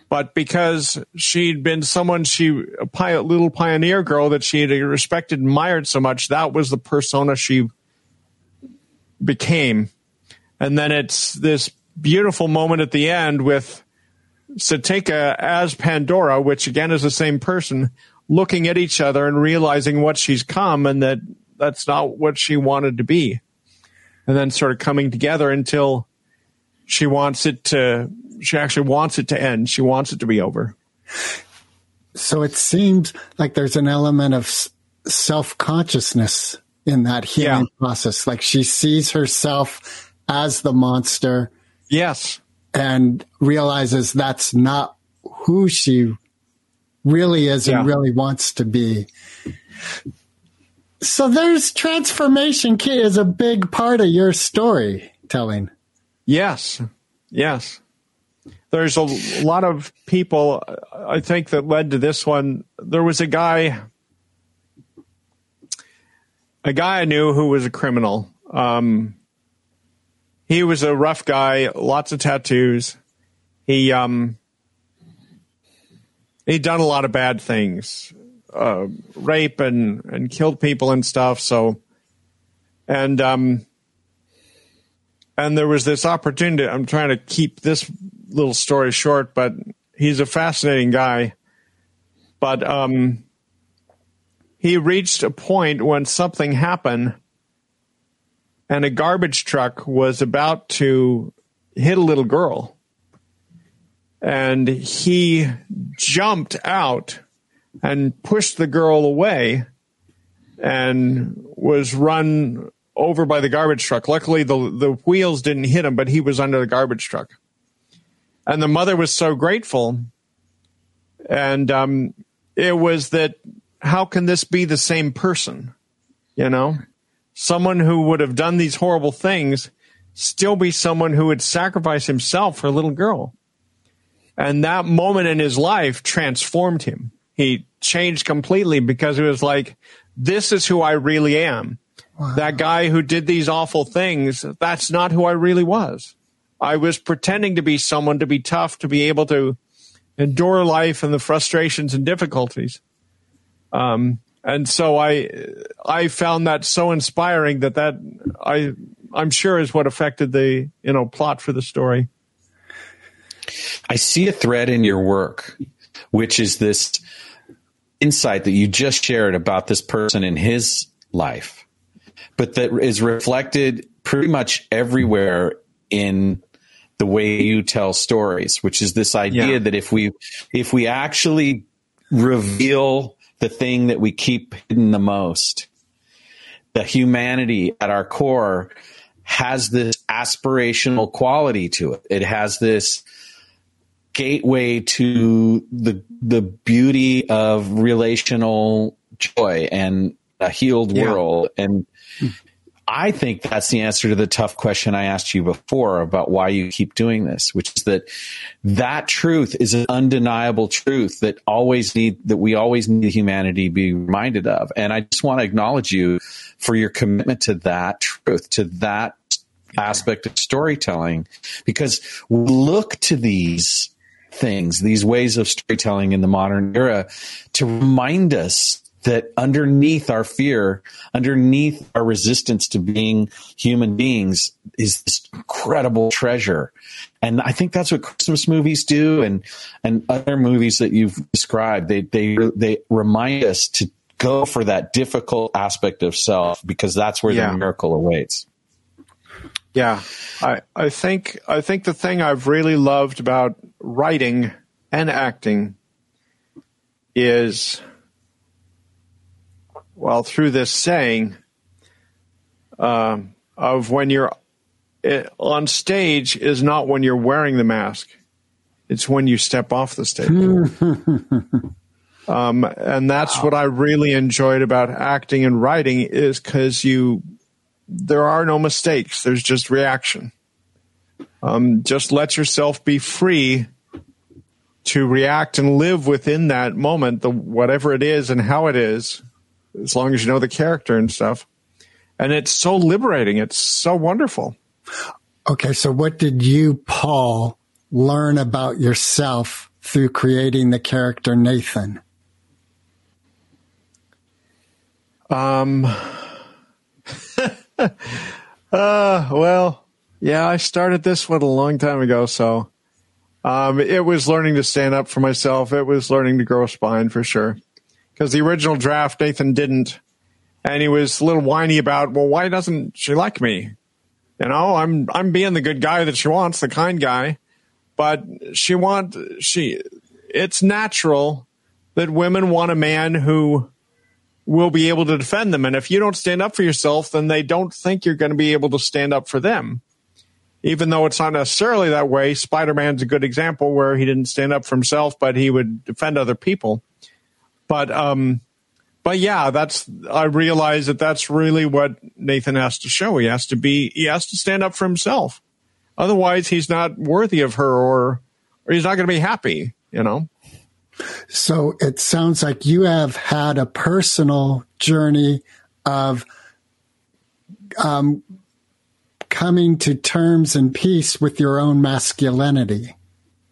but because she'd been someone she a little pioneer girl that she had respected and admired so much, that was the persona she became. And then it's this beautiful moment at the end with Satinka as Pandora, which again is the same person, looking at each other and realizing what she's come and that that's not what she wanted to be. And then sort of coming together until she wants it to, she actually wants it to end. She wants it to be over. So it seems like there's an element of self consciousness in that healing Yeah. process. Like she sees herself as the monster Yes. and realizes that's not who she really is and really wants to be. So there's transformation key is a big part of your storytelling. Yes. Yes. There's a lot of people, I think, that led to this one. There was a guy, a guy I knew who was a criminal. Um, he was a rough guy, lots of tattoos. He, um, he'd done a lot of bad things, uh, rape and, and killed people and stuff. So, and, um, and there was this opportunity. I'm trying to keep this little story short, but he's a fascinating guy. But um, he reached a point when something happened, and a garbage truck was about to hit a little girl, and he jumped out and pushed the girl away, and was run over by the garbage truck. Luckily, the the wheels didn't hit him, but he was under the garbage truck. And the mother was so grateful, and um, it was that how can this be the same person? You know, someone who would have done these horrible things still be someone who would sacrifice himself for a little girl. And that moment in his life transformed him. He changed completely because it was like, this is who I really am that guy who did these awful things, that's not who I really was. I was pretending to be someone to be tough, to be able to endure life and the frustrations and difficulties. Um, and so I, I found that so inspiring that that I, I'm sure is what affected the you know plot for the story. I see a thread in your work, which is this insight that you just shared about this person in his life, but that is reflected pretty much everywhere in the way you tell stories, which is this idea Yeah. that if we if we actually reveal the thing that we keep hidden the most, the humanity at our core has this aspirational quality to it. It has this gateway to the the beauty of relational joy and a healed Yeah. world and I think that's the answer to the tough question I asked you before about why you keep doing this, which is that that truth is an undeniable truth that always need that we always need humanity to be reminded of. And I just want to acknowledge you for your commitment to that truth, to that aspect of storytelling, because we look to these things, these ways of storytelling in the modern era to remind us that underneath our fear, underneath our resistance to being human beings is this incredible treasure. And I think that's what Christmas movies do and, and other movies that you've described. They, they, they remind us to go for that difficult aspect of self because that's where Yeah. the miracle awaits. Yeah, I, I think I think the thing I've really loved about writing and acting is, well, through this saying um of when you're it, on stage is not when you're wearing the mask; it's when you step off the stage. Um, and that's what I really enjoyed about acting and writing is because you, there are no mistakes. There's just reaction. Um, just let yourself be free to react and live within that moment, the whatever it is and how it is, as long as you know the character and stuff. And it's so liberating. It's so wonderful. Okay, so what did you, Paul, learn about yourself through creating the character Nathan? Um, uh, well, yeah, I started this one a long time ago, so um, it was learning to stand up for myself. It was learning to grow a spine for sure. Because the original draft, Nathan didn't, and he was a little whiny about, well, why doesn't she like me? You know, I'm I'm being the good guy that she wants, the kind guy, but she want she. It's natural that women want a man who will be able to defend them. And if you don't stand up for yourself, then they don't think you're going to be able to stand up for them. Even though it's not necessarily that way, Spider Man's a good example where he didn't stand up for himself, but he would defend other people. But, um, but yeah, that's, I realize that that's really what Nathan has to show. He has to be, he has to stand up for himself. Otherwise, he's not worthy of her or, or he's not going to be happy, you know? So it sounds like you have had a personal journey of um, coming to terms and peace with your own masculinity.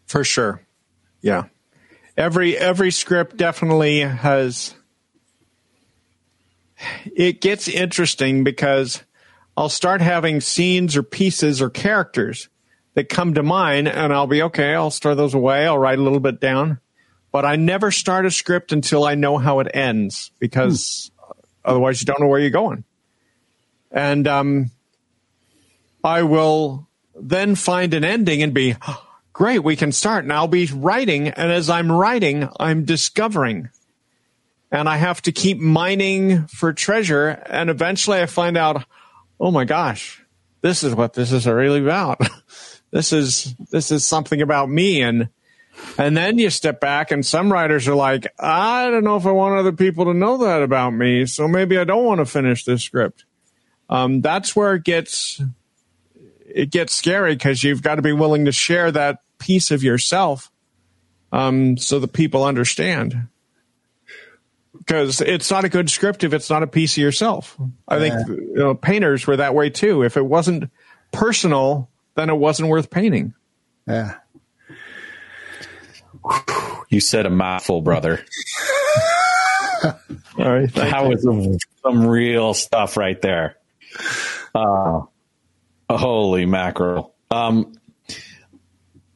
For sure. Yeah. Every every script definitely has it gets interesting because I'll start having scenes or pieces or characters that come to mind and I'll be okay, I'll store those away, I'll write a little bit down but I never start a script until I know how it ends because hmm. otherwise you don't know where you're going. And um, I will then find an ending and be, oh, great, we can start. And I'll be writing. And as I'm writing, I'm discovering. And I have to keep mining for treasure. And eventually I find out, oh my gosh, this is what this is really about. this is, this is something about me. And, and then you step back, and some writers are like, I don't know if I want other people to know that about me, so maybe I don't want to finish this script. Um, that's where it gets it gets scary because you've got to be willing to share that piece of yourself, um, so the people understand. Because it's not a good script if it's not a piece of yourself. I think you know, painters were that way too. If it wasn't personal, then it wasn't worth painting. Yeah. You said a mouthful, brother. All right. That was some, some real stuff right there. Uh, holy mackerel. Um,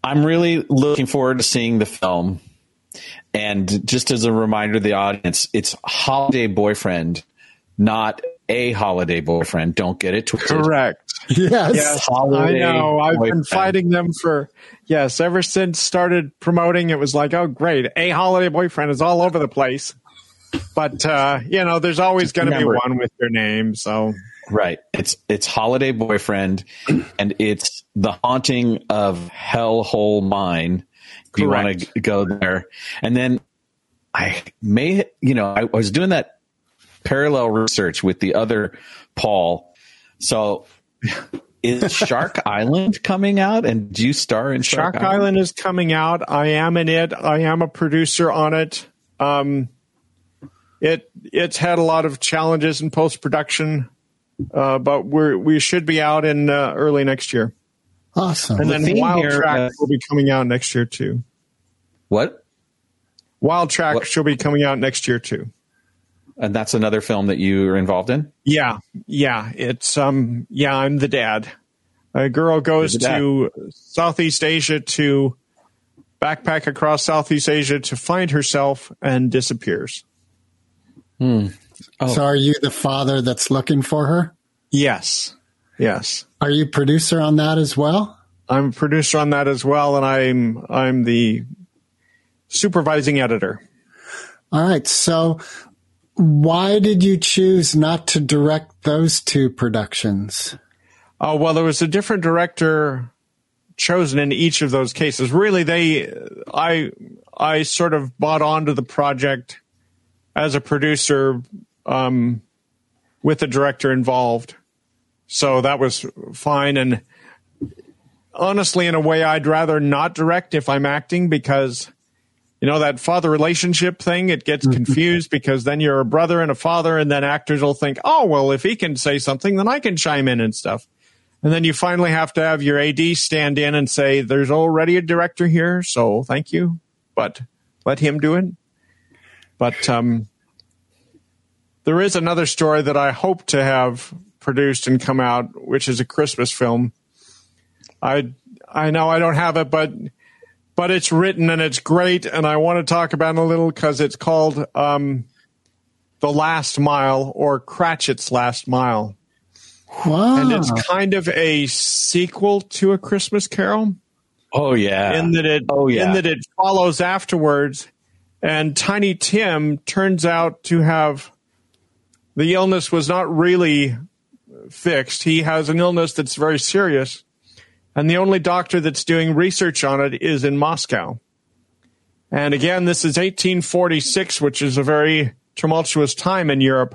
I'm really looking forward to seeing the film. And just as a reminder to the audience, it's Holiday Boyfriend, not a holiday boyfriend. Don't get it twisted. Correct. Yes. Yes, I know. I've been fighting them for yes ever since started promoting. It was like, oh, great, a holiday boyfriend is all over the place. But uh, you know, there's always going to be one with your name. So Right. It's it's holiday boyfriend, and it's the haunting of hellhole mine. If you want to go there, and then I may, you know, I was doing that parallel research with the other Paul. So, is Shark Island coming out, and do you star in Shark, Shark Island is coming out. I am in it. I am a producer on it. Um, it it's had a lot of challenges in post production, uh, but we're we should be out in uh, early next year. Awesome. And then Wild here, Track uh, will be coming out next year too. What? Wild Track What? should be coming out next year too. And that's another film that you are involved in. Yeah, yeah. It's um yeah, I'm the dad. A girl goes You're the dad. to Southeast Asia to backpack across Southeast Asia to find herself and disappears. Oh. So are you the father that's looking for her? Yes. Yes. Are you producer on that as well? I'm producer on that as well and I'm I'm the supervising editor. All right. So why did you choose not to direct those two productions? Oh well there was a different director chosen in each of those cases. Really, they, I, I sort of bought onto the project as a producer um, with the director involved. So that was fine. And honestly, in a way, I'd rather not direct if I'm acting because, you know, that father relationship thing, it gets confused because then you're a brother and a father, and then actors will think, oh, well, if he can say something, then I can chime in and stuff. And then you finally have to have your AD stand in and say, there's already a director here, so thank you, but let him do it. But um, there is another story that I hope to have produced and come out, which is a Christmas film. I I know I don't have it, but but it's written and it's great, and I want to talk about it a little because it's called um, "The Last Mile" or Cratchit's Last Mile, Wow. and it's kind of a sequel to A Christmas Carol Oh yeah. in that it Oh, yeah. in that it follows afterwards and tiny tim turns out to have the illness was not really fixed he has an illness that's very serious and the only doctor that's doing research on it is in moscow and again this is 1846 which is a very tumultuous time in europe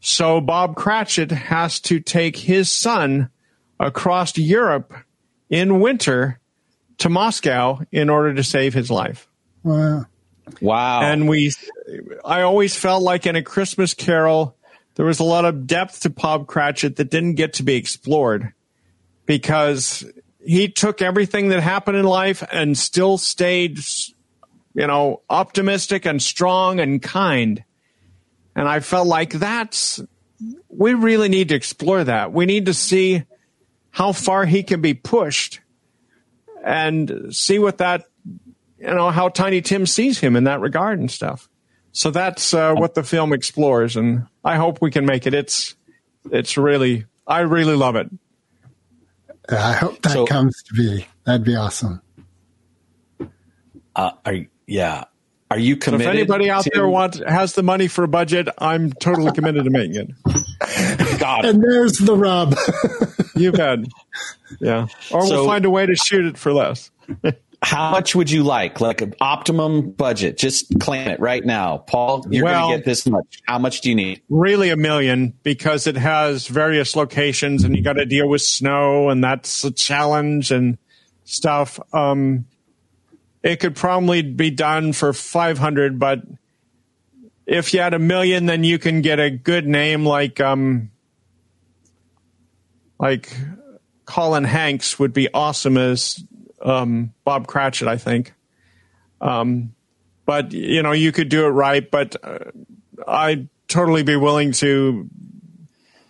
so bob cratchit has to take his son across europe in winter to Moscow in order to save his life. wow. Wow. And we, I always felt like in a Christmas Carol, there was a lot of depth to Bob Cratchit that didn't get to be explored because he took everything that happened in life and still stayed, you know, optimistic and strong and kind. And I felt like that's, we really need to explore that. We need to see how far he can be pushed and see what that you know how tiny tim sees him in that regard and stuff so that's uh, what the film explores and i hope we can make it it's it's really i really love it I hope that So- comes to be. That'd be awesome. uh, are yeah. Are you so if committed? anybody out to- there wants has the money for a budget i'm totally committed to making it Got it. And there's the rub. you bet yeah or we'll find a way to shoot it for less How much would you like? Like an optimum budget? Just claim it right now, Paul. You're Well- going to get this much. How much do you need? really a million because it has various locations and you got to deal with snow and that's a challenge and stuff. Um, it could probably be done for 500, but if you had a million, then you can get a good name like, um, like Colin Hanks would be awesome as, um, Bob Cratchit, I think. Um, but you know, you could do it right, but, uh, I'd totally be willing to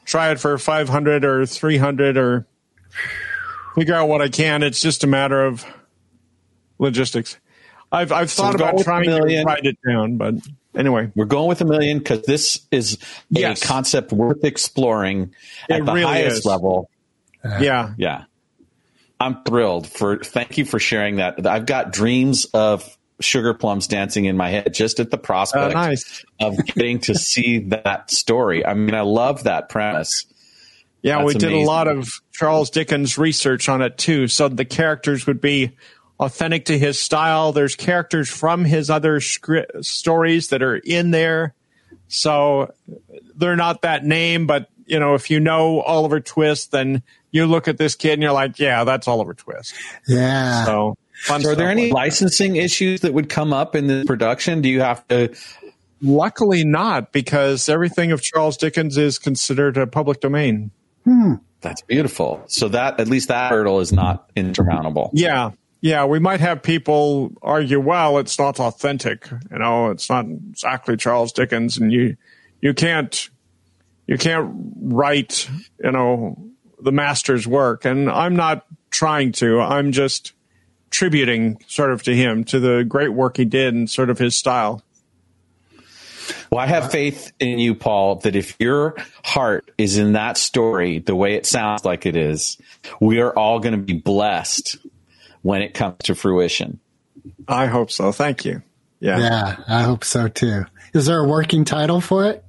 try it for 500 or 300 or figure out what I can. It's just a matter of logistics. I've, I've So thought about trying to write it down, but anyway, We're going with a million because this is a Yes. concept worth exploring at It the really highest is. level. yeah. Yeah. I'm thrilled for thank you for sharing that. I've got dreams of sugar plums dancing in my head just at the prospect Oh, nice. of getting to see that story. I mean, I love that premise. Yeah, That's we did amazing. a lot of Charles Dickens research on it too. So the characters would be authentic to his style. There's characters from his other scri- stories that are in there. So they're not that name, but you know, if you know Oliver Twist, then you look at this kid and you're like, yeah, that's Oliver Twist. Yeah. So, fun So are there stuff any like- licensing issues that would come up in the production? Do you have to Luckily, not because everything of Charles Dickens is considered a public domain. Hmm. That's beautiful. So that at least that hurdle is not insurmountable. Yeah. Yeah, we might have people argue, well, it's not authentic. You know, it's not exactly Charles Dickens and you you can't you can't write, you know, the master's work. And I'm not trying to. I'm just tributing sort of to him, to the great work he did and sort of his style. Well, I have faith in you, Paul, that if your heart is in that story the way it sounds like it is, we are all going to be blessed when it comes to fruition. I hope so. Thank you. Yeah. Yeah, I hope so too. Is there a working title for it?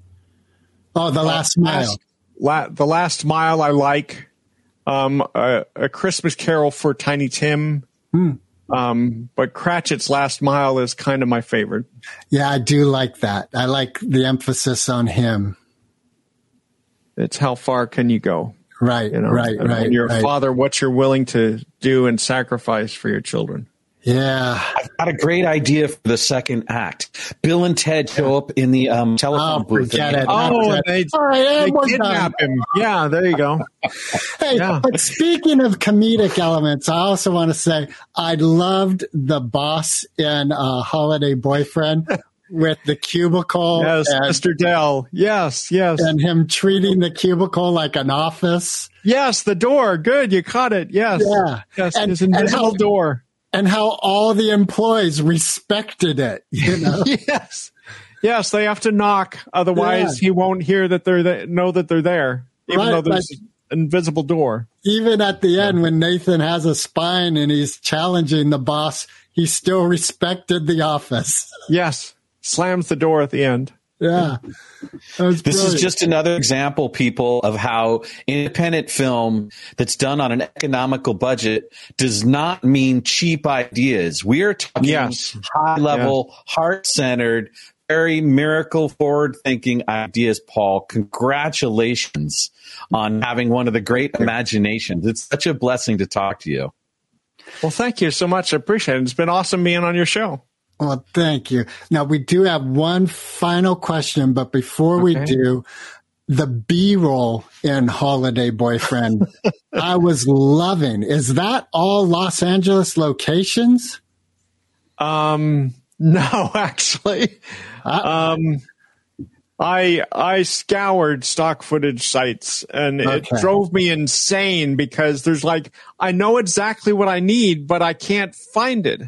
Oh, The Last Mile. La, the last mile I like. um, a, a Christmas Carol for Tiny Tim. Um, but Cratchit's Last Mile is kind of my favorite. Yeah, I do like that. I like the emphasis on him. It's how far can you go? Right, You know, right, And right. When you're right. a father, what you're willing to do and sacrifice for your children. Yeah. I've got a great idea for the second act. Bill and Ted show up in the um, telephone Oh, booth. forget and- it. Oh, and it. they, All right, they and we're kidnap done. him. Yeah, there you go. Hey, Yeah. but speaking of comedic elements, I also want to say I loved the boss in uh, Holiday Boyfriend with the cubicle Yes, and, Mr. Dell. Yes, yes. and him treating the cubicle like an office. Yes, the door. Good, you caught it. Yes. Yeah. Yes, And- his and invisible how- door. And how all the employees respected it, you know? Yes. Yes, they have to knock, otherwise Yeah. he won't hear that they're there, know that they're there, even Right, though there's an invisible door. Even at the end, when Nathan has a spine and he's challenging the boss, he still respected the office. Yes, slams the door at the end. Yeah. That was This is just another example, people, of how independent film that's done on an economical budget does not mean cheap ideas. We are talking Yes. high level, heart centered, very miracle forward thinking ideas, Paul. Congratulations on having one of the great imaginations. It's such a blessing to talk to you. Well, thank you so much. I appreciate it. It's been awesome being on your show. Well, thank you. Now we do have one final question, but before we do, the B roll in Holiday Boyfriend, I was loving. Is that all Los Angeles locations? Um, no, actually, Uh, um, I I scoured stock footage sites, and it drove me insane because there's like I know exactly what I need, but I can't find it,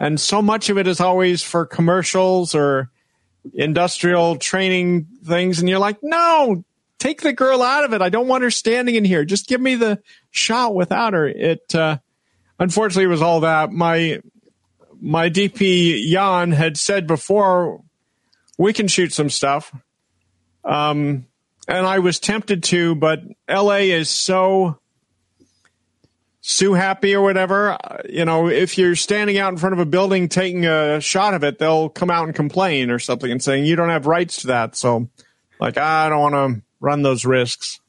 and so much of it is always for commercials or industrial training things, and you're like, no. Take the girl out of it. I don't want her standing in here. Just give me the shot without her. It, uh, unfortunately, it was all that. My my DP Jan had said before we can shoot some stuff. Um, and I was tempted to, but LA is so Sue happy or whatever. Uh, You know, if you're standing out in front of a building taking a shot of it, they'll come out and complain or something and saying you don't have rights to that. So, like, I don't want to run those risks.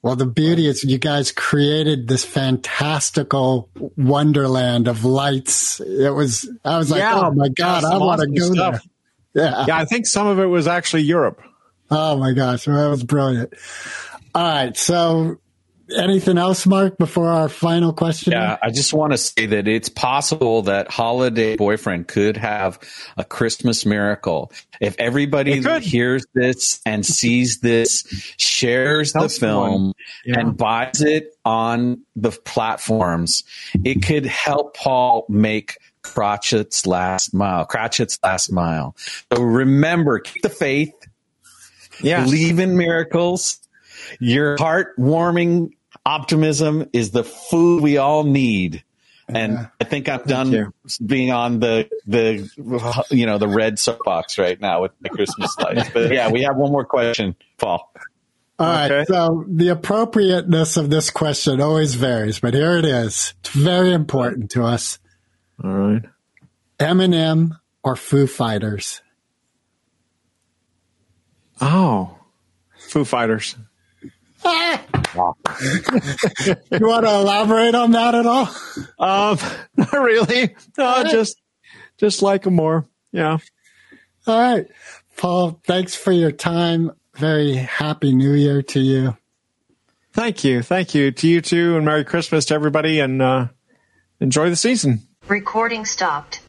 well, the beauty is you guys created this fantastical wonderland of lights. It was, I was like, Yeah. oh my God, I want to go stuff. there. Yeah. Yeah, I think some of it was actually Europe. Oh my gosh, that was brilliant. All right, so anything else, Mark, before our final question? Yeah, I just want to say that it's possible that Holiday Boyfriend could have a Christmas miracle. If everybody It could. hears this and sees this, shares the film, Yeah. and buys it on the platforms, it could help Paul make Cratchit's last mile. Cratchit's last mile. So remember, keep the faith. Yeah. Believe in miracles. Your heartwarming optimism is the food we all need. And I think I'm done you. being on the the you know the red soapbox right now with my Christmas lights. But yeah, we have one more question, Paul. All right, Okay. so the appropriateness of this question always varies, but here it is. It's very important to us. All right. Eminem or Foo Fighters? Oh, Foo Fighters. You want to elaborate on that at all? Um, not really. No, just just like them more. Yeah. All right, Paul, thanks for your time. Very happy New Year to you. Thank you. Thank you to you too, and Merry Christmas to everybody, and uh, enjoy the season. Recording stopped.